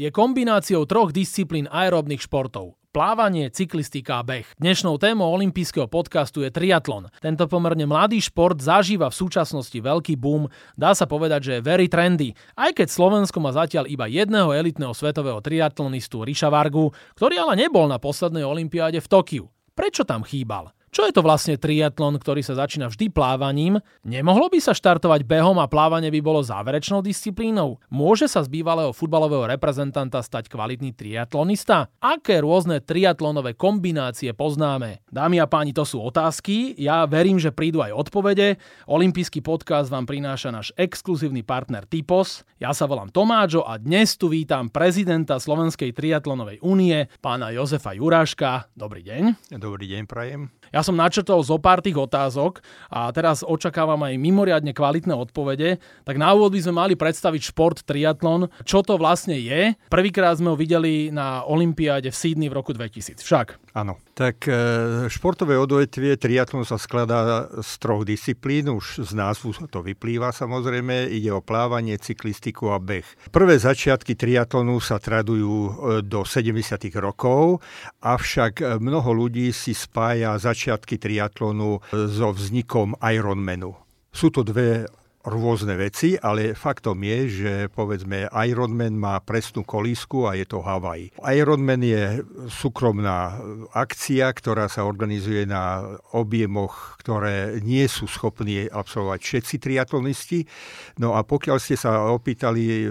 je kombináciou troch disciplín aerobných športov plávanie, cyklistika a beh. Dnešnou témou olympijského podcastu je triatlon. Tento pomerne mladý šport zažíva v súčasnosti veľký boom, dá sa povedať, že je very trendy, aj keď Slovensko má zatiaľ iba jedného elitného svetového triatlonistu Riša Vargu, ktorý ale nebol na poslednej olympiáde v Tokiu. Prečo tam chýbal? Čo je to vlastne triatlon, ktorý sa začína vždy plávaním? Nemohlo by sa štartovať behom a plávanie by bolo záverečnou disciplínou? Môže sa z bývalého futbalového reprezentanta stať kvalitný triatlonista? Aké rôzne triatlonové kombinácie poznáme? Dámy a páni, to sú otázky. Ja verím, že prídu aj odpovede. Olympijský podcast vám prináša náš exkluzívny partner Typos. Ja sa volám Tomáčo a dnes tu vítam prezidenta Slovenskej triatlonovej únie, pána Jozefa Juráška. Dobrý deň. Dobrý deň, prajem. Ja som načrtol zo pár tých otázok a teraz očakávam aj mimoriadne kvalitné odpovede. Tak na úvod by sme mali predstaviť šport triatlon, čo to vlastne je. Prvýkrát sme ho videli na Olympiáde v Sydney v roku 2000. Však. Áno. Tak e, športové odvetvie triatlon sa skladá z troch disciplín, už z názvu to vyplýva samozrejme, ide o plávanie, cyklistiku a beh. Prvé začiatky triatlonu sa tradujú e, do 70. rokov, avšak mnoho ľudí si spája začiatky triatlonu so vznikom Ironmanu. Sú to dve rôzne veci, ale faktom je, že povedzme Ironman má presnú kolísku a je to Hawaii. Ironman je súkromná akcia, ktorá sa organizuje na objemoch, ktoré nie sú schopní absolvovať všetci triatlonisti. No a pokiaľ ste sa opýtali,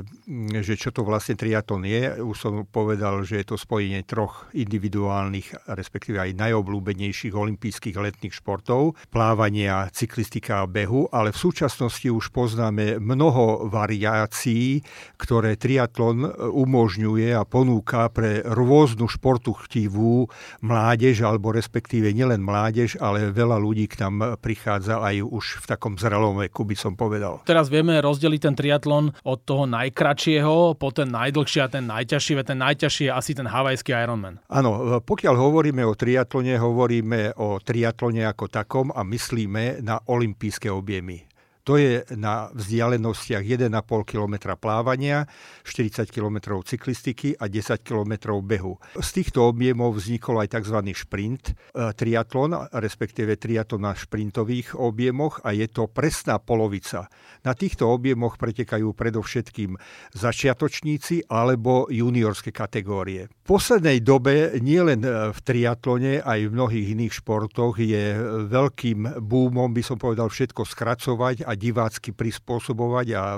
že čo to vlastne triatlon je, už som povedal, že je to spojenie troch individuálnych, respektíve aj najobľúbenejších olympijských letných športov, plávania, cyklistika a behu, ale v súčasnosti už poznáme mnoho variácií, ktoré triatlon umožňuje a ponúka pre rôznu športu chtivú mládež, alebo respektíve nielen mládež, ale veľa ľudí k nám prichádza aj už v takom zrelom veku, by som povedal. Teraz vieme rozdeliť ten triatlon od toho najkračšieho po ten najdlhší a ten najťažší. Ten najťažší je asi ten havajský Ironman. Áno, pokiaľ hovoríme o triatlone, hovoríme o triatlone ako takom a myslíme na olympijské objemy. To je na vzdialenostiach 1,5 km plávania, 40 km cyklistiky a 10 km behu. Z týchto objemov vznikol aj tzv. šprint, e, triatlon, respektíve triatlon na šprintových objemoch a je to presná polovica. Na týchto objemoch pretekajú predovšetkým začiatočníci alebo juniorské kategórie. V poslednej dobe nielen e, v triatlone, aj v mnohých iných športoch je veľkým búmom, by som povedal, všetko skracovať a divácky prispôsobovať a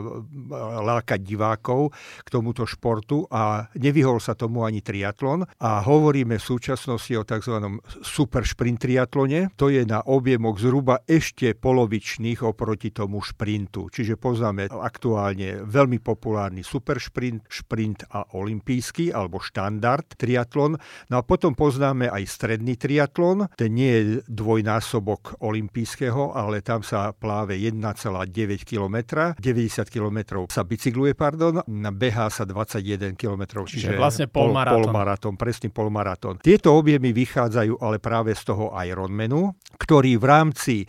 lákať divákov k tomuto športu a nevyhol sa tomu ani triatlon a hovoríme v súčasnosti o tzv. super šprint triatlone. To je na objemoch zhruba ešte polovičných oproti tomu šprintu. Čiže poznáme aktuálne veľmi populárny super šprint, šprint a olimpijský alebo štandard triatlon. No a potom poznáme aj stredný triatlon. Ten nie je dvojnásobok olimpijského, ale tam sa pláve 1, 1,9 km, 90 km sa bicykluje, pardon, behá sa 21 km, čiže, čiže vlastne polmaratón. polmaratón, presný polmaratón. Tieto objemy vychádzajú ale práve z toho Ironmanu, ktorý v rámci e,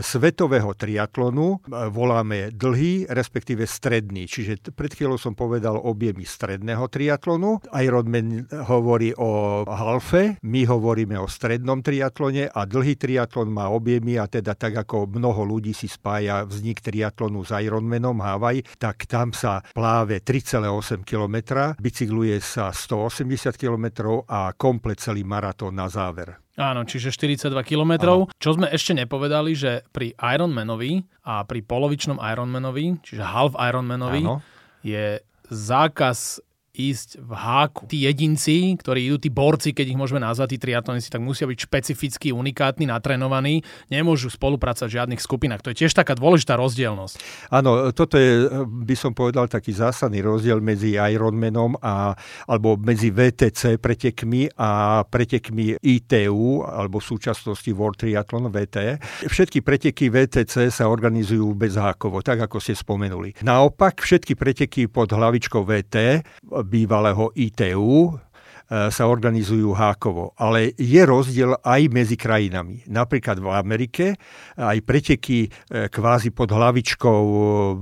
svetového triatlonu e, voláme dlhý, respektíve stredný. Čiže pred chvíľou som povedal objemy stredného triatlonu. Ironman hovorí o halfe, my hovoríme o strednom triatlone a dlhý triatlon má objemy a teda tak ako mnoho ľudí si spája vznik triatlonu s Ironmanom Hawaii, tak tam sa pláve 3,8 km, bicykluje sa 180 km a komplet celý maratón na záver. Áno, čiže 42 km. Čo sme ešte nepovedali, že pri Ironmanovi a pri polovičnom Ironmanovi, čiže half Ironmanovi, Áno. je zákaz ísť v háku. Tí jedinci, ktorí idú, tí borci, keď ich môžeme nazvať, tí triatlonisti, tak musia byť špecificky unikátni, natrenovaní, nemôžu spolupracovať v žiadnych skupinách. To je tiež taká dôležitá rozdielnosť. Áno, toto je, by som povedal, taký zásadný rozdiel medzi Ironmanom a, alebo medzi VTC pretekmi a pretekmi ITU, alebo v súčasnosti World Triathlon VT. Všetky preteky VTC sa organizujú bez hákovo, tak ako ste spomenuli. Naopak, všetky preteky pod hlavičkou VT bývalého ITU sa organizujú hákovo. Ale je rozdiel aj medzi krajinami. Napríklad v Amerike aj preteky kvázi pod hlavičkou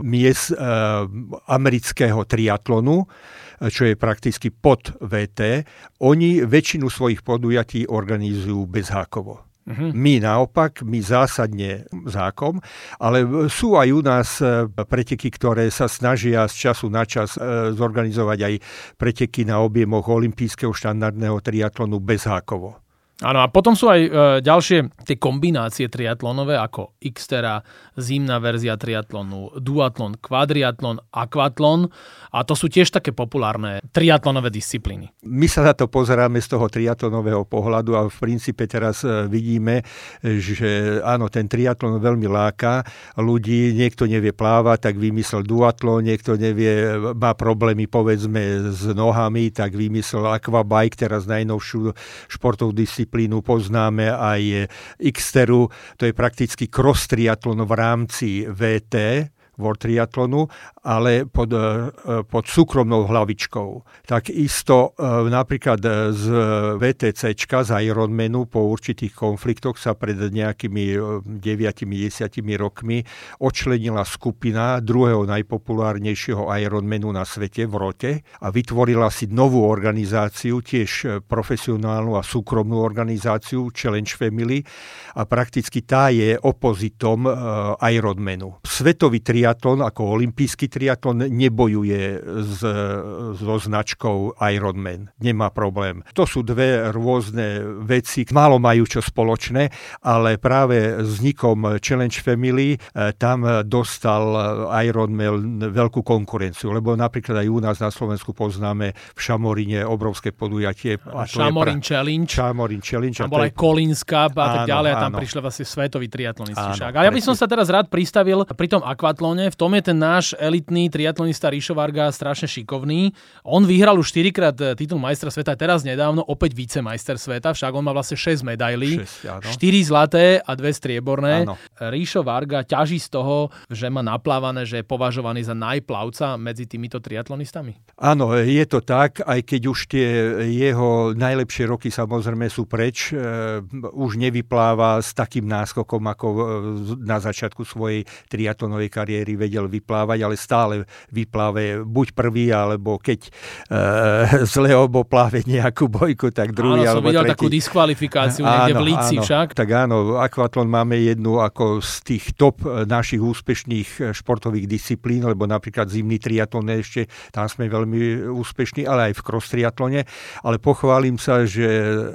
miest amerického triatlonu čo je prakticky pod VT, oni väčšinu svojich podujatí organizujú bezhákovo. Uh-huh. My naopak, my zásadne zákom, ale sú aj u nás e, preteky, ktoré sa snažia z času na čas e, zorganizovať aj preteky na objemoch olympijského štandardného triatlonu bezhákovo. Áno, a potom sú aj e, ďalšie tie kombinácie triatlonové, ako Xtera, zimná verzia triatlonu, duatlon, kvadriatlon, aquatlon a to sú tiež také populárne triatlonové disciplíny. My sa na to pozeráme z toho triatlonového pohľadu a v princípe teraz e, vidíme, že áno, ten triatlon veľmi láka ľudí, niekto nevie plávať, tak vymyslel duatlon, niekto nevie, má problémy povedzme s nohami, tak vymyslel aquabike, teraz najnovšiu športovú disciplínu disciplínu poznáme aj Xteru, to je prakticky cross triatlon v rámci VT, World Triathlonu, ale pod, e, pod súkromnou hlavičkou. Tak isto e, napríklad z VTC, z Ironmanu po určitých konfliktoch sa pred nejakými 9-10 e, rokmi odčlenila skupina druhého najpopulárnejšieho Ironmanu na svete v Rote a vytvorila si novú organizáciu, tiež profesionálnu a súkromnú organizáciu Challenge Family a prakticky tá je opozitom Ironmanu. Svetový triatlon triatlon ako olimpijský triatlon nebojuje s, so značkou Ironman. Nemá problém. To sú dve rôzne veci, málo majú čo spoločné, ale práve vznikom Challenge Family eh, tam dostal Ironman veľkú konkurenciu, lebo napríklad aj u nás na Slovensku poznáme v Šamorine obrovské podujatie. A Šamorin pra... Challenge. Šamorin Challenge. A bol aj Collins Cup a tak ďalej a tam prišli vlastne svetoví triatlonisti. A ja by som sa teraz rád pristavil pri tom akvatlone triatlone. V tom je ten náš elitný triatlonista Ríšo Varga strašne šikovný. On vyhral už 4 krát eh, titul majstra sveta, teraz nedávno opäť vicemajster sveta, však on má vlastne 6 medailí. 6, 4 zlaté a 2 strieborné. Áno. Ríšo Varga ťaží z toho, že má naplávané, že je považovaný za najplavca medzi týmito triatlonistami. Áno, je to tak, aj keď už tie jeho najlepšie roky samozrejme sú preč, e, už nevypláva s takým náskokom ako e, na začiatku svojej triatlonovej kariéry kariéry vedel vyplávať, ale stále vypláve buď prvý, alebo keď e, zle obo pláve nejakú bojku, tak druhý áno, alebo som videl tretí. takú diskvalifikáciu niekde v Líci áno, však. Tak áno, akvatlon máme jednu ako z tých top e, našich úspešných e, športových disciplín, lebo napríklad zimný triatlon ešte, tam sme veľmi úspešní, ale aj v cross triatlone. Ale pochválim sa, že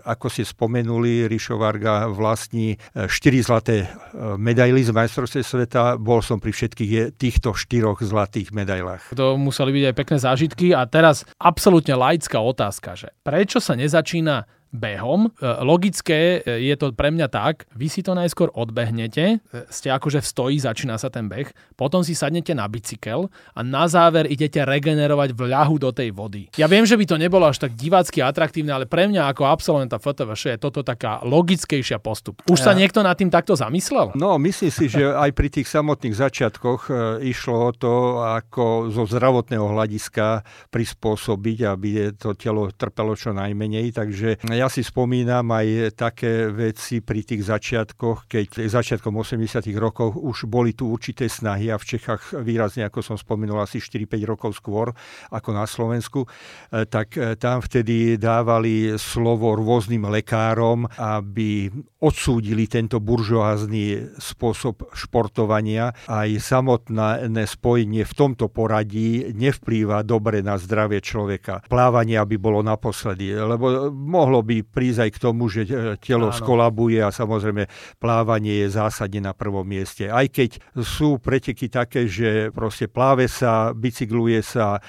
ako ste spomenuli, Rišo Varga vlastní 4 e, zlaté medaily z majstrovstve sveta. Bol som pri všetkých týchto štyroch zlatých medailách. To museli byť aj pekné zážitky a teraz absolútne laická otázka, že prečo sa nezačína behom. E, logické e, je to pre mňa tak, vy si to najskôr odbehnete, e, ste akože v stoji, začína sa ten beh, potom si sadnete na bicykel a na záver idete regenerovať v ľahu do tej vody. Ja viem, že by to nebolo až tak divácky atraktívne, ale pre mňa ako absolventa FTVŠ je toto taká logickejšia postup. Už sa niekto nad tým takto zamyslel? No, myslím si, že aj pri tých samotných začiatkoch išlo o to, ako zo zdravotného hľadiska prispôsobiť, aby to telo trpelo čo najmenej, takže ja si spomínam aj také veci pri tých začiatkoch, keď začiatkom 80 rokov už boli tu určité snahy a v Čechách výrazne, ako som spomenul, asi 4-5 rokov skôr ako na Slovensku, e, tak e, tam vtedy dávali slovo rôznym lekárom, aby odsúdili tento buržoázny spôsob športovania. Aj samotné spojenie v tomto poradí nevplýva dobre na zdravie človeka. Plávanie by bolo naposledy, lebo mohlo by prísť aj k tomu, že e, telo Áno. skolabuje a samozrejme plávanie je zásadne na prvom mieste. Aj keď sú preteky také, že proste pláve sa, bicykluje sa, e,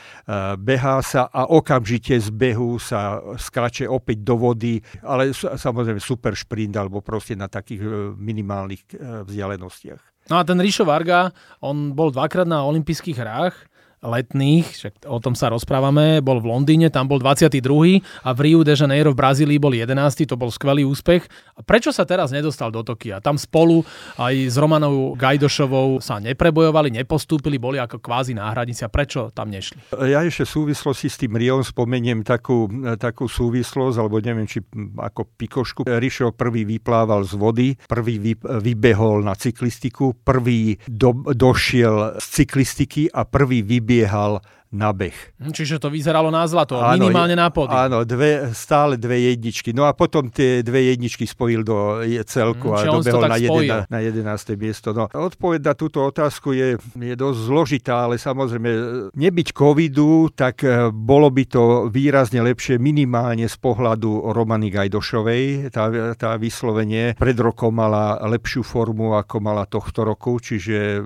behá sa a okamžite z behu sa skáče opäť do vody, ale samozrejme super šprint alebo proste na takých e, minimálnych vzdialenostiach. No a ten Ríšo Varga, on bol dvakrát na olympijských hrách, letných, však o tom sa rozprávame, bol v Londýne, tam bol 22. a v Rio de Janeiro v Brazílii bol 11. To bol skvelý úspech. A prečo sa teraz nedostal do Tokia? Tam spolu aj s Romanou Gajdošovou sa neprebojovali, nepostúpili, boli ako kvázi náhradníci. A prečo tam nešli? Ja ešte v súvislosti s tým Riom spomeniem takú, takú súvislosť, alebo neviem, či ako pikošku. Rišo prvý vyplával z vody, prvý vybehol na cyklistiku, prvý do, došiel z cyklistiky a prvý vybiehal na beh. Hm, čiže to vyzeralo na zlato, áno, minimálne na pódium. Áno, dve, stále dve jedničky. No a potom tie dve jedničky spojil do celku hm, a dobehol na, jeden, na 11. miesto. No, odpoveď na túto otázku je, je dosť zložitá, ale samozrejme nebyť covidu, tak e, bolo by to výrazne lepšie minimálne z pohľadu Romany Gajdošovej. Tá, tá vyslovenie pred rokom mala lepšiu formu, ako mala tohto roku, čiže e,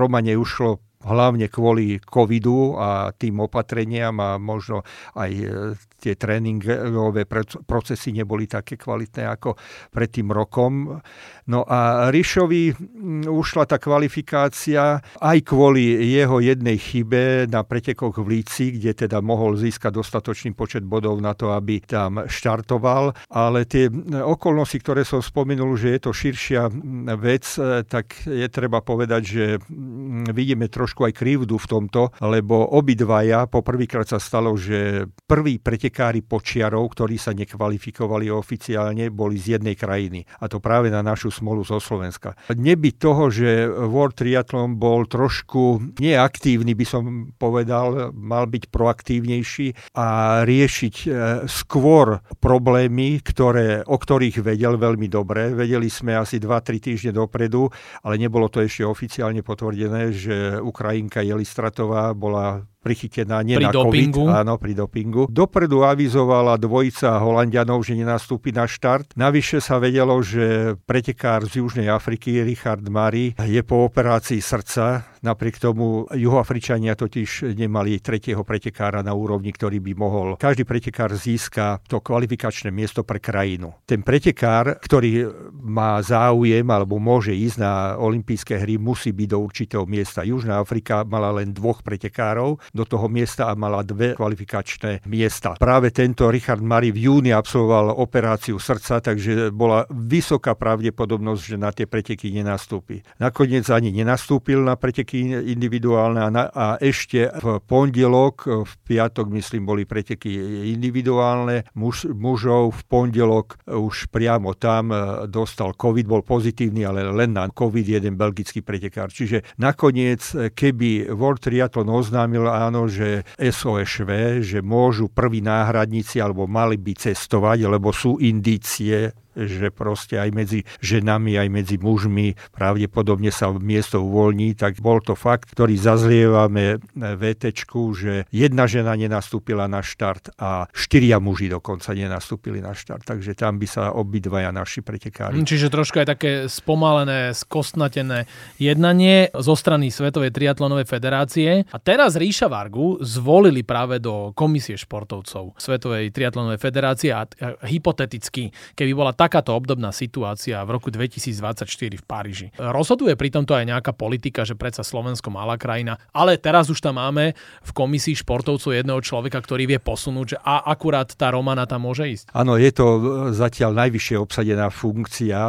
Romane ušlo hlavne kvôli covidu a tým opatreniam a možno aj e, tie tréningové procesy neboli také kvalitné ako pred tým rokom. No a Ríšovi ušla tá kvalifikácia aj kvôli jeho jednej chybe na pretekoch v Líci, kde teda mohol získať dostatočný počet bodov na to, aby tam štartoval. Ale tie okolnosti, ktoré som spomenul, že je to širšia vec, e, tak je treba povedať, že vidíme trošku aj krivdu v tomto, lebo obidvaja poprvýkrát sa stalo, že pretek pretekári počiarov, ktorí sa nekvalifikovali oficiálne, boli z jednej krajiny. A to práve na našu smolu zo Slovenska. Neby toho, že World Triathlon bol trošku neaktívny, by som povedal, mal byť proaktívnejší a riešiť e, skôr problémy, ktoré, o ktorých vedel veľmi dobre. Vedeli sme asi 2-3 týždne dopredu, ale nebolo to ešte oficiálne potvrdené, že Ukrajinka Jelistratová bola prichytená nie pri na dopingu. COVID, áno, pri dopingu. Dopredu avizovala dvojica Holandianov, že nenastúpi na štart. Navyše sa vedelo, že pretekár z Južnej Afriky, Richard Mari, je po operácii srdca Napriek tomu Juhoafričania totiž nemali tretieho pretekára na úrovni, ktorý by mohol. Každý pretekár získa to kvalifikačné miesto pre krajinu. Ten pretekár, ktorý má záujem alebo môže ísť na olympijské hry, musí byť do určitého miesta. Južná Afrika mala len dvoch pretekárov do toho miesta a mala dve kvalifikačné miesta. Práve tento Richard Mari v júni absolvoval operáciu srdca, takže bola vysoká pravdepodobnosť, že na tie preteky nenastúpi. Nakoniec ani nenastúpil na preteky individuálne a, na, a ešte v pondelok, v piatok myslím boli preteky individuálne, muž, mužov v pondelok už priamo tam e, dostal COVID, bol pozitívny, ale len na COVID jeden belgický pretekár. Čiže nakoniec, e, keby World Triathlon oznámil áno, že SOSV, že môžu prví náhradníci alebo mali by cestovať, lebo sú indície že proste aj medzi ženami, aj medzi mužmi pravdepodobne sa miesto uvoľní, tak bol to fakt, ktorý zazlievame VT, že jedna žena nenastúpila na štart a štyria muži dokonca nenastúpili na štart, takže tam by sa obidvaja naši pretekári. Hm, čiže trošku aj také spomalené, skostnatené jednanie zo strany Svetovej triatlonovej federácie. A teraz Ríša Vargu zvolili práve do komisie športovcov Svetovej triatlonovej federácie a hypoteticky, keby bola tá takáto obdobná situácia v roku 2024 v Paríži. Rozhoduje pri tomto aj nejaká politika, že predsa Slovensko malá krajina, ale teraz už tam máme v komisii športovcov jedného človeka, ktorý vie posunúť, že a akurát tá Romana tam môže ísť. Áno, je to zatiaľ najvyššie obsadená funkcia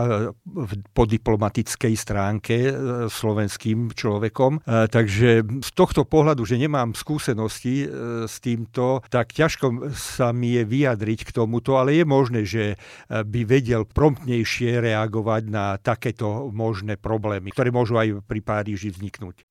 po diplomatickej stránke e, slovenským človekom. E, takže z tohto pohľadu, že nemám skúsenosti e, s týmto, tak ťažko sa mi je vyjadriť k tomuto, ale je možné, že by vedel vedel promptnejšie reagovať na takéto možné problémy, ktoré môžu aj pri Páriži vzniknúť.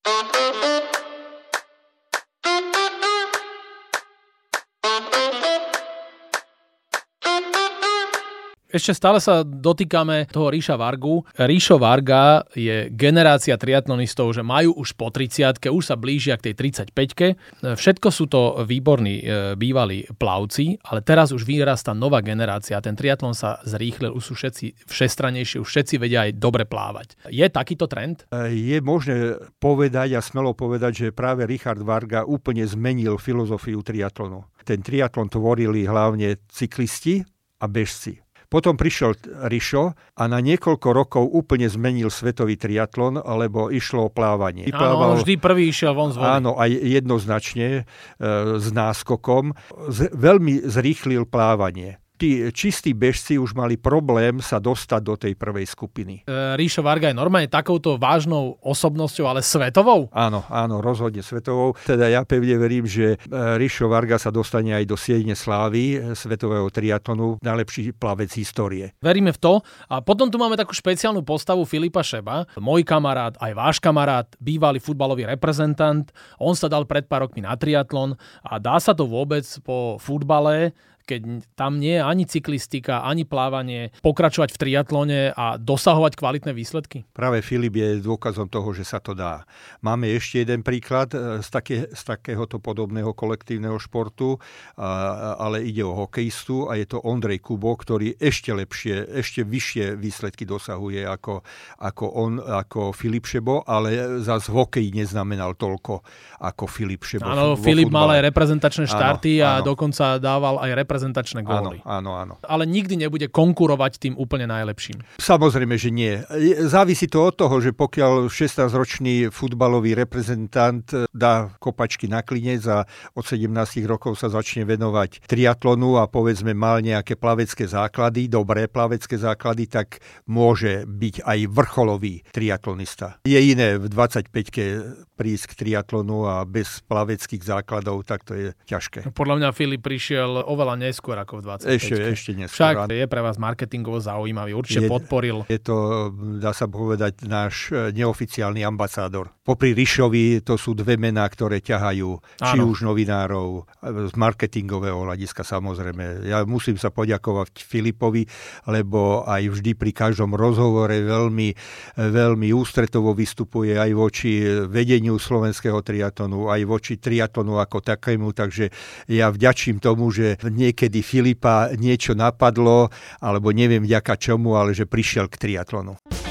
Ešte stále sa dotýkame toho Ríša Vargu. Ríšo Varga je generácia triatlonistov, že majú už po 30 už sa blížia k tej 35 Všetko sú to výborní e, bývalí plavci, ale teraz už vyrastá nová generácia. Ten triatlon sa zrýchlil, už sú všetci všestranejší, už všetci vedia aj dobre plávať. Je takýto trend? E, je možné povedať a smelo povedať, že práve Richard Varga úplne zmenil filozofiu triatlonu. Ten triatlon tvorili hlavne cyklisti a bežci Potom prišiel Rišo a na niekoľko rokov úplne zmenil svetový triatlon, lebo išlo o plávanie. Áno, vždy prvý išiel von z vody. Áno, aj jednoznačne e, s náskokom. Z, veľmi zrýchlil plávanie tí čistí bežci už mali problém sa dostať do tej prvej skupiny. E, Ríšo Varga je normálne takouto vážnou osobnosťou, ale svetovou? Áno, áno, rozhodne svetovou. Teda ja pevne verím, že e, Ríšo Varga sa dostane aj do siedne slávy e, svetového triatonu, najlepší plavec histórie. Veríme v to. A potom tu máme takú špeciálnu postavu Filipa Šeba, môj kamarát, aj váš kamarát, bývalý futbalový reprezentant. On sa dal pred pár rokmi na triatlon a dá sa to vôbec po futbale keď tam nie je ani cyklistika, ani plávanie, pokračovať v triatlone a dosahovať kvalitné výsledky? Práve Filip je dôkazom toho, že sa to dá. Máme ešte jeden príklad e, z, také, z takéhoto podobného kolektívneho športu, ale ide o hokejistu a je to Ondrej Kubo, ktorý ešte lepšie, ešte vyššie výsledky dosahuje ako, ako on, ako Filip Šebo, ale zase hokej neznamenal toľko ako Filip Šebo. Áno, Filip mal aj reprezentačné štarty áno, a áno. dokonca dával aj reprezentačné reprezentačné góly. Áno, áno, áno. Ale nikdy nebude konkurovať tým úplne najlepším. Samozrejme, že nie. Závisí to od toho, že pokiaľ 16-ročný futbalový reprezentant dá kopačky na klinec a od 17 rokov sa začne venovať triatlonu a povedzme mal nejaké plavecké základy, dobré plavecké základy, tak môže byť aj vrcholový triatlonista. Je iné v 25-ke prísť k triatlonu a bez plaveckých základov, tak to je ťažké. Podľa mňa Filip prišiel oveľa neskôr ako v 25. Ešte, ešte neskôr. Však je pre vás marketingovo zaujímavý, určite je, podporil. Je to, dá sa povedať, náš e, neoficiálny ambasádor. Popri Rišovi to sú dve mená, ktoré ťahajú Áno. či už novinárov, e, z marketingového hľadiska samozrejme. Ja musím sa poďakovať Filipovi, lebo aj vždy pri každom rozhovore veľmi, e, veľmi ústretovo vystupuje aj voči vedeniu slovenského triatonu, aj voči triatonu ako takému, takže ja vďačím tomu, že nie niekedy Filipa niečo napadlo, alebo neviem vďaka čomu, ale že prišiel k triatlonu.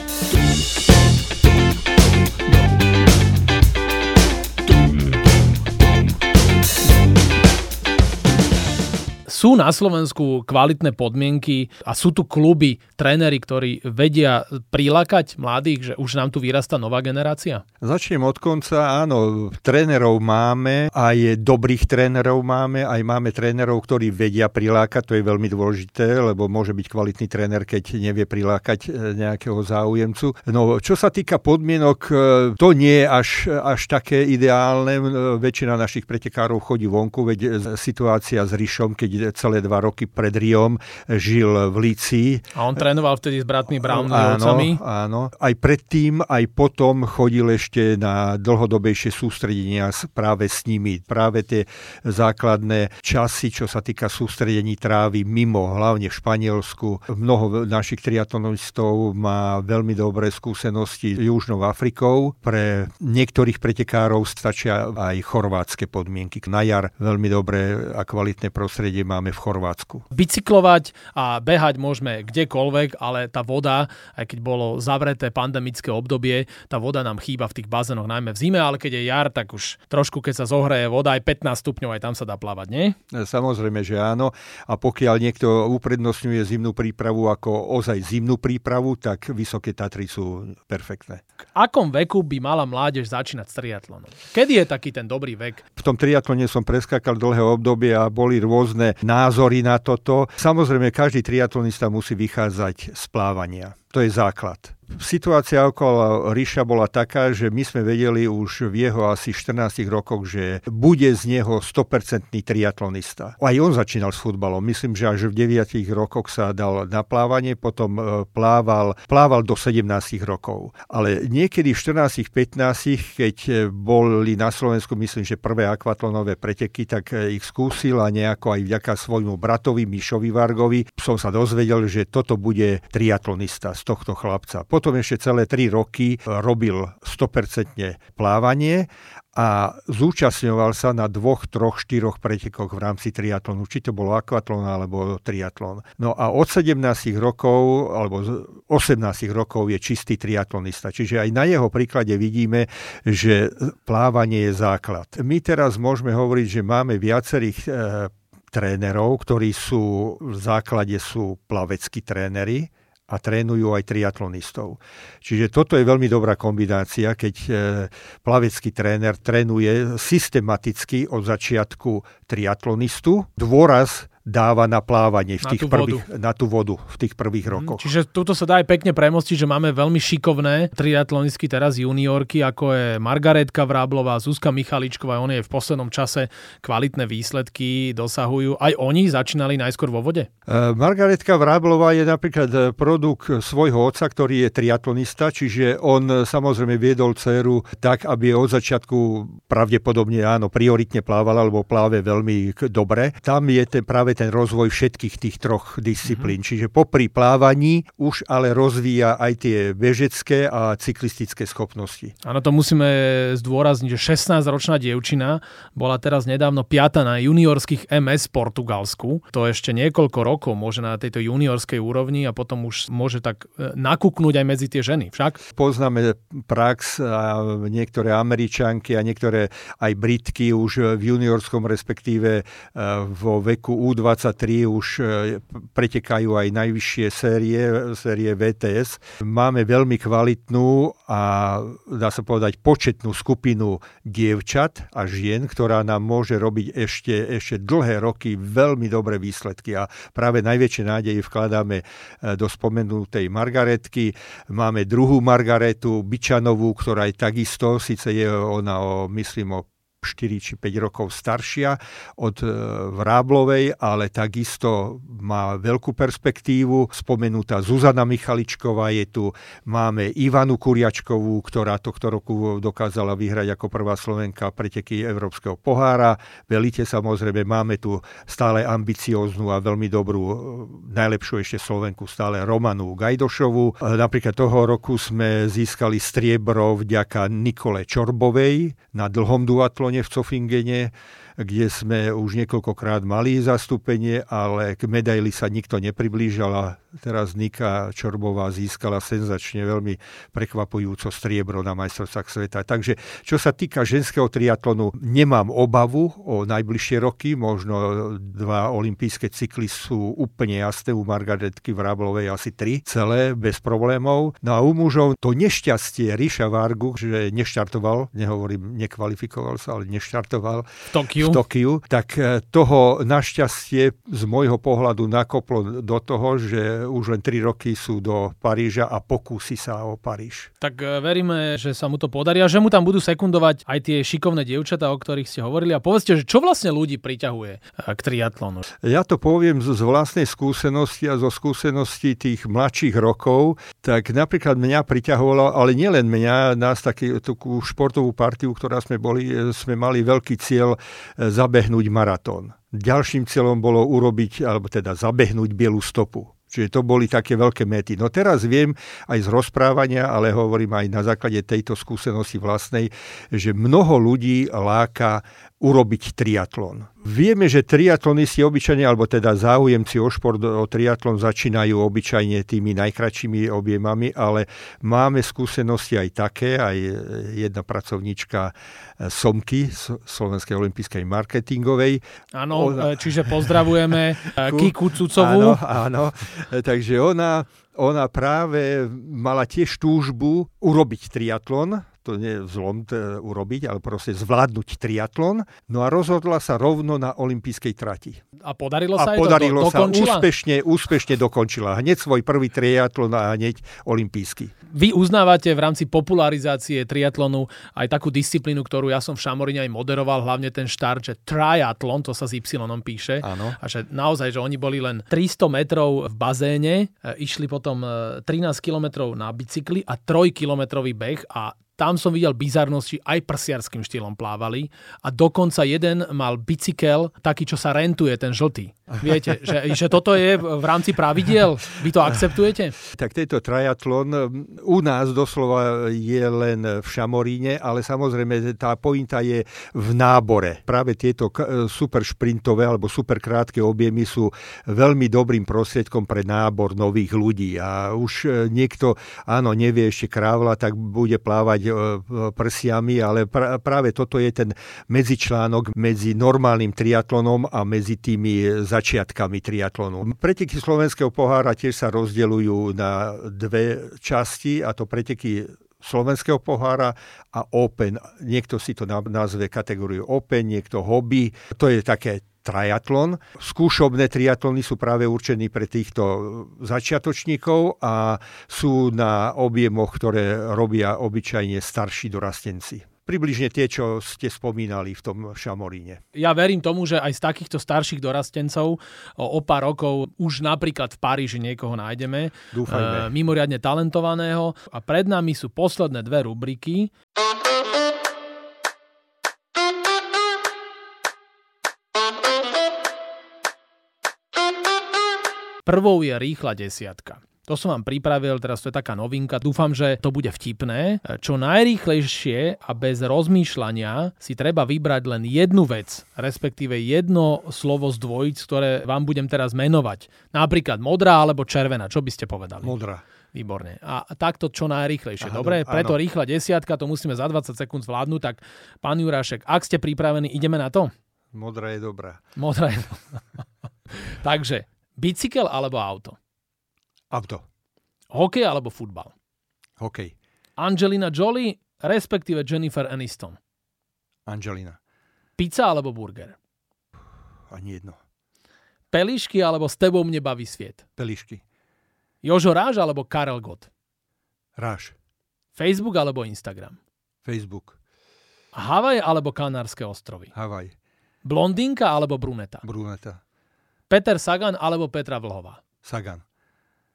Sú na Slovensku kvalitné podmienky a sú tu kluby, tréneri, ktorí vedia prilákať mladých, že už nám tu vyrastá nová generácia? Začnem od konca. Áno, trénerov máme, aj dobrých trénerov máme, aj máme trénerov, ktorí vedia prilákať, to je veľmi dôležité, lebo môže byť kvalitný tréner, keď nevie prilákať e, nejakého záujemcu. No, čo sa týka podmienok, e, to nie je až, až také ideálne. E, väčšina našich pretekárov chodí vonku, veď situácia s Ríšom, keď celé dva roky pred Riom žil v Líci. A on trénoval vtedy s bratmi Brownovcami? Áno, áno. Aj predtým, aj potom chodil ešte na dlhodobejšie sústredenia práve s nimi. Práve tie základné časy, čo sa týka sústredení trávy mimo, hlavne v Španielsku. Mnoho našich triatlonistov má veľmi dobré skúsenosti s Južnou Afrikou. Pre niektorých pretekárov stačia aj chorvátske podmienky. Na jar veľmi dobré a kvalitné prostredie máme máme v Chorvátsku. Bicyklovať a behať môžeme kdekoľvek, ale tá voda, aj keď bolo zavreté pandemické obdobie, tá voda nám chýba v tých bazénoch najmä v zime, ale keď je jar, tak už trošku keď sa zohreje voda, aj 15 stupňov, aj tam sa dá plávať, nie? Samozrejme, že áno. A pokiaľ niekto uprednostňuje zimnú prípravu ako ozaj zimnú prípravu, tak Vysoké Tatry sú perfektné. V akom veku by mala mládež začínať s triatlonom? Kedy je taký ten dobrý vek? V tom triatlone som preskákal dlhé obdobie a boli rôzne názory na toto. Samozrejme, každý triatlonista musí vychádzať z plávania. To je základ. Situácia okolo Ríša bola taká, že my sme vedeli už v jeho asi 14 rokoch, že bude z neho 100% triatlonista. Aj on začínal s futbalom. Myslím, že až v 9 rokoch sa dal na plávanie, potom e, plával, plával do 17 rokov. Ale niekedy v 14-15, keď e, boli na Slovensku, myslím, že prvé akvatlonové preteky, tak e, ich skúsil a nejako aj vďaka svojmu bratovi Mišovi Vargovi som sa dozvedel, že toto bude triatlonista tohto chlapca. Potom ešte celé 3 roky robil 100% plávanie a zúčastňoval sa na dvoch, troch, štyroch pretekoch v rámci triatlonu, či to bolo akvatlon alebo triatlon. No a od 17 rokov alebo 18 rokov je čistý triatlonista. Čiže aj na jeho príklade vidíme, že plávanie je základ. My teraz môžeme hovoriť, že máme viacerých e, trénerov, ktorí sú v základe sú plaveckí tréneri, a trénujú aj triatlonistov. Čiže toto je veľmi dobrá kombinácia, keď e, plavecký tréner trénuje systematicky od začiatku triatlonistu. Dôraz dáva na plávanie v na tých prvých, vodu. na tú vodu v tých prvých mhm. rokoch. Čiže tuto sa dá aj pekne premostiť, že máme veľmi šikovné triatlonistky teraz juniorky, ako je Margaretka Vráblová, Zuzka Michaličková, oni v poslednom čase kvalitné výsledky dosahujú. Aj oni začínali najskôr vo vode? Uh, Margaretka Vráblová je napríklad e, produkt svojho otca, ktorý je triatlonista, čiže on samozrejme viedol dceru tak, aby od začiatku pravdepodobne áno, prioritne plávala, alebo pláve veľmi dobre. Tam je ten práve ten rozvoj všetkých tých troch disciplín. Mm-hmm. Čiže popri plávaní už ale rozvíja aj tie bežecké a cyklistické schopnosti. Áno, to musíme zdôrazniť, že 16-ročná dievčina bola teraz nedávno piata na juniorských MS v Portugalsku. To ešte niekoľko rokov môže na tejto juniorskej úrovni a potom už môže tak e, nakúknúť aj medzi tie ženy. Však? Poznáme prax a niektoré Američanky a niektoré aj Britky už v juniorskom respektíve e, vo veku U 23 už e, pretekajú aj najvyššie série, série VTS. Máme veľmi kvalitnú a dá sa povedať početnú skupinu dievčat a žien, ktorá nám môže robiť ešte, ešte dlhé roky veľmi dobré výsledky a práve najväčšie nádeje vkladáme e, do spomenutej Margaretky. Máme druhú Margaretu Bičanovú, ktorá je takisto, síce je ona o, myslím, o 4 či 5 rokov staršia od e, Vráblovej, ale takisto má veľkú perspektívu. Spomenutá Zuzana Michaličková je tu, máme Ivanu Kuriačkovú, ktorá tohto roku dokázala vyhrať ako prvá Slovenka preteky Európskeho pohára. Velite samozrejme, máme tu stále ambicióznu a veľmi dobrú, e, najlepšiu ešte Slovenku, stále Romanu Gajdošovu. E, napríklad toho roku sme získali striebro vďaka Nikole Čorbovej na dlhom duatlone v Cofingene kde sme už niekoľkokrát mali zastúpenie, ale k medaili sa nikto nepriblížal a teraz Nika Čorbová získala senzačne veľmi prekvapujúco striebro na majstrovstvách sveta. Takže čo sa týka ženského triatlonu, nemám obavu o najbližšie roky, možno dva olympijské cykly sú úplne jasné, u Margaretky Vráblovej asi tri, celé, bez problémov. No a u mužov to nešťastie Ríša Vargu, že neštartoval, nehovorím, nekvalifikoval sa, ale neštartoval v Tokiu v Tokiu, tak e, toho našťastie z môjho pohľadu nakoplo do toho, že už len 3 roky sú do Paríža a pokúsi sa o Paríž. Tak e, veríme, že sa mu to podarí a že mu tam budú sekundovať aj tie šikovné dievčatá, o ktorých ste hovorili. A povedzte, že čo vlastne ľudí priťahuje e, k triatlonu? Ja to poviem z, z vlastnej skúsenosti a zo skúsenosti tých mladších rokov, tak napríklad mňa priťahovalo, ale nielen mňa, nás taký, takú športovú partiu, ktorá sme boli, sme mali veľký cieľ zabehnúť maratón. Ďalším cieľom bolo urobiť, alebo teda zabehnúť bielu stopu. Čiže to boli také veľké mety. No teraz viem aj z rozprávania, ale hovorím aj na základe tejto skúsenosti vlastnej, že mnoho ľudí láka urobiť triatlon. Vieme, že triatlonisti obyčajne, alebo teda záujemci o šport, o triatlon začínajú obyčajne tými najkračšími objemami, ale máme skúsenosti aj také, aj jedna pracovníčka eh, Somky, Slovenskej olympijskej marketingovej. Áno, ona... Eh, čiže pozdravujeme eh, Kiku Cucovú. Áno, áno, takže ona, ona práve mala tiež túžbu urobiť triatlon, to nie je zlom to urobiť, ale proste zvládnuť triatlon. No a rozhodla sa rovno na olympijskej trati. A podarilo sa a podarilo to, sa, úspešne, úspešne dokončila. Hneď svoj prvý triatlon a hneď olympijský. Vy uznávate v rámci popularizácie triatlonu aj takú disciplínu, ktorú ja som v Šamorine aj moderoval, hlavne ten štart, že triatlon, to sa s Y píše. Áno. A že naozaj, že oni boli len 300 metrov v bazéne, e, išli potom 13 e, kilometrov na bicykli a 3 kilometrový beh a tam som videl bizarnosti, aj prsiarským štýlom plávali a dokonca jeden mal bicykel, taký, čo sa rentuje, ten žltý. Viete, že, že toto je v rámci pravidiel? Vy to akceptujete? Tak tento triatlon u nás doslova je len v Šamoríne, ale samozrejme tá pointa je v nábore. Práve tieto super šprintové alebo super krátke objemy sú veľmi dobrým prostriedkom pre nábor nových ľudí. A už niekto, áno, nevie ešte krávla, tak bude plávať prsiami, ale pra, práve toto je ten medzičlánok medzi normálnym triatlonom a medzi tými začiatkami triatlonu. Preteky slovenského pohára tiež sa rozdeľujú na dve časti, a to preteky slovenského pohára a Open. Niekto si to nazve kategóriu Open, niekto hobby. To je také triatlon. Skúšobné triatlony sú práve určení pre týchto začiatočníkov a sú na objemoch, ktoré robia obyčajne starší dorastenci približne tie, čo ste spomínali v tom Šamoríne. Ja verím tomu, že aj z takýchto starších dorastencov o, o pár rokov už napríklad v Paríži niekoho nájdeme. Dúfajme. E, mimoriadne talentovaného. A pred nami sú posledné dve rubriky. Prvou je rýchla desiatka. To som vám pripravil, teraz to je taká novinka. Dúfam, že to bude vtipné. Čo najrýchlejšie a bez rozmýšľania si treba vybrať len jednu vec, respektíve jedno slovo z dvojic, ktoré vám budem teraz menovať. Napríklad modrá alebo červená. Čo by ste povedali? Modrá. Výborne. A takto čo najrýchlejšie. Aha, Dobre, preto áno. rýchla desiatka, to musíme za 20 sekúnd zvládnuť. Tak, pán Jurášek, ak ste pripravení, ideme na to? Modrá je dobrá. Modrá je dobrá. Takže, bicykel alebo auto? Auto. Hokej alebo futbal? Hokej. Angelina Jolie, respektíve Jennifer Aniston? Angelina. Pizza alebo burger? Ani jedno. Pelišky alebo s tebou mne baví sviet? Pelišky. Jožo Ráž alebo Karel Gott? Ráž. Facebook alebo Instagram? Facebook. Havaj alebo Kanárske ostrovy? Havaj. Blondínka alebo bruneta? Bruneta. Peter Sagan alebo Petra Vlhová? Sagan.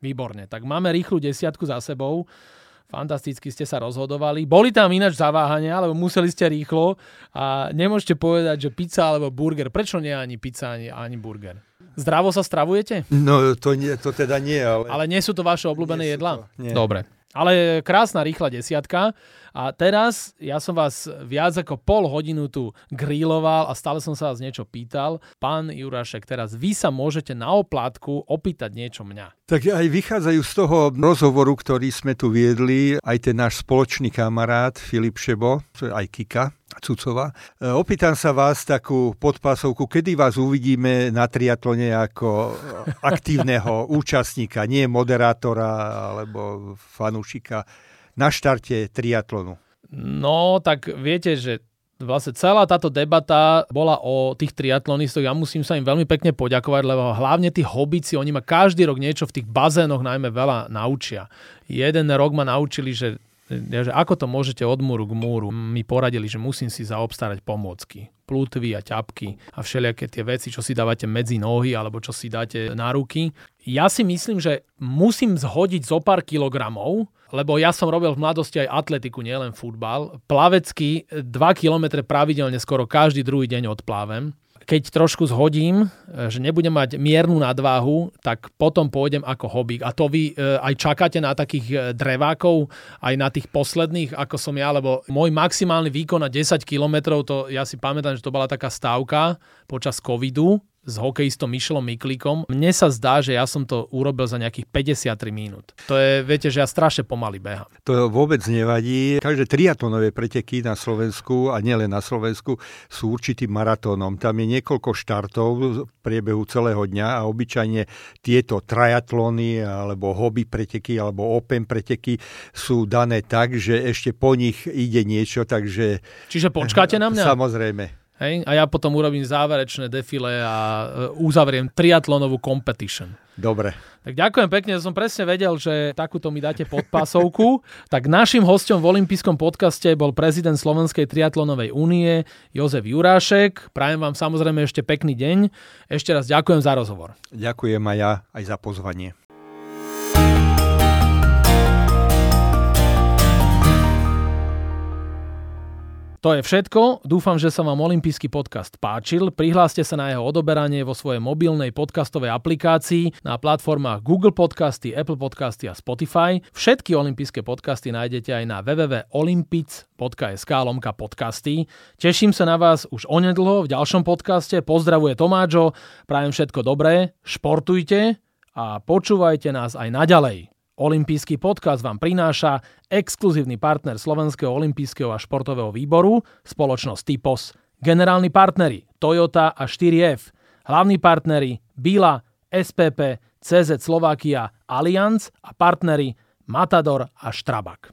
Výborne. Tak máme rýchlu desiatku za sebou. Fantasticky ste sa rozhodovali. Boli tam ináč zaváhania, lebo museli ste rýchlo a nemôžete povedať, že pizza alebo burger. Prečo nie ani pizza, ani, ani burger? Zdravo sa stravujete? No to, nie, to teda nie, ale... Ale nie sú to vaše obľúbené jedlá? Nie. Dobre. Ale krásna rýchla desiatka. A teraz ja som vás viac ako pol hodinu tu grilloval a stále som sa vás niečo pýtal. Pán Jurašek, teraz vy sa môžete na oplátku opýtať niečo mňa. Tak aj vychádzajú z toho rozhovoru, ktorý sme tu viedli, aj ten náš spoločný kamarát Filip Šebo, aj Kika, Cucova. E, opýtam sa vás takú podpásovku, kedy vás uvidíme na triatlone ako aktívneho účastníka, nie moderátora alebo fanúšika na štarte triatlonu? No, tak viete, že vlastne celá táto debata bola o tých triatlonistoch. Ja musím sa im veľmi pekne poďakovať, lebo hlavne tí hobici, oni ma každý rok niečo v tých bazénoch najmä veľa naučia. Jeden rok ma naučili, že že ako to môžete od múru k múru, mi poradili, že musím si zaobstarať pomôcky. Plutvy a ťapky a všelijaké tie veci, čo si dávate medzi nohy alebo čo si dáte na ruky. Ja si myslím, že musím zhodiť zo pár kilogramov, lebo ja som robil v mladosti aj atletiku, nielen futbal. Plavecky 2 km pravidelne skoro každý druhý deň odplávem keď trošku zhodím, e, že nebudem mať miernu nadváhu, tak potom pôjdem ako hobík. A to vy e, aj čakáte na takých e, drevákov, aj na tých posledných, ako som ja, lebo môj maximálny výkon na 10 km, to ja si pamätám, že to bola taká stávka počas covidu, s hokejistom Michelom Miklíkom. Mne sa zdá, že ja som to urobil za nejakých 53 minút. To je, viete, že ja strašne pomaly behám. To vôbec nevadí. Každé triatlonové preteky na Slovensku a nielen na Slovensku sú určitým maratónom. Tam je niekoľko štartov v priebehu celého dňa a obyčajne tieto triatlony alebo hobby preteky alebo open preteky sú dané tak, že ešte po nich ide niečo, takže... Čiže počkáte na mňa? Samozrejme. Hej? A ja potom urobím záverečné defile a e, uzavriem triatlonovú competition. Dobre. Tak ďakujem pekne, som presne vedel, že takúto mi dáte podpásovku. tak našim hostom v olympijskom podcaste bol prezident Slovenskej triatlonovej únie Jozef Jurášek. Prajem vám samozrejme ešte pekný deň. Ešte raz ďakujem za rozhovor. Ďakujem aj ja, aj za pozvanie. To je všetko. Dúfam, že sa vám olympijský podcast páčil. Prihláste sa na jeho odoberanie vo svojej mobilnej podcastovej aplikácii na platformách Google Podcasty, Apple Podcasty a Spotify. Všetky olympijské podcasty nájdete aj na www.olympic.sk lomka podcasty. Teším sa na vás už onedlho v ďalšom podcaste. Pozdravuje Tomáčo, prajem všetko dobré, športujte a počúvajte nás aj naďalej. Olympijský podcast vám prináša exkluzívny partner Slovenského olympijského a športového výboru, spoločnosť Typos. Generálni partneri Toyota a 4F. Hlavní partneri Bila, SPP, CZ Slovakia, Allianz a partneri Matador a Štrabak.